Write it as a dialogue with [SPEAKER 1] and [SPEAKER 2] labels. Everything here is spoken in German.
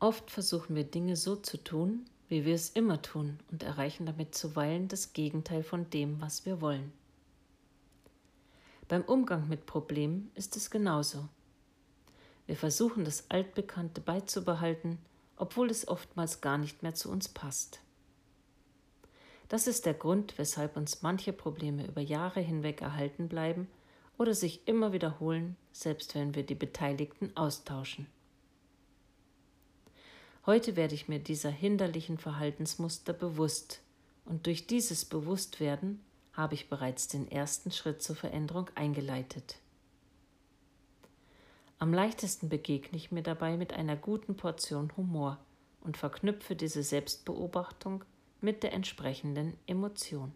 [SPEAKER 1] Oft versuchen wir Dinge so zu tun, wie wir es immer tun und erreichen damit zuweilen das Gegenteil von dem, was wir wollen. Beim Umgang mit Problemen ist es genauso. Wir versuchen das Altbekannte beizubehalten, obwohl es oftmals gar nicht mehr zu uns passt. Das ist der Grund, weshalb uns manche Probleme über Jahre hinweg erhalten bleiben oder sich immer wiederholen, selbst wenn wir die Beteiligten austauschen. Heute werde ich mir dieser hinderlichen Verhaltensmuster bewusst und durch dieses Bewusstwerden habe ich bereits den ersten Schritt zur Veränderung eingeleitet. Am leichtesten begegne ich mir dabei mit einer guten Portion Humor und verknüpfe diese Selbstbeobachtung mit der entsprechenden Emotion.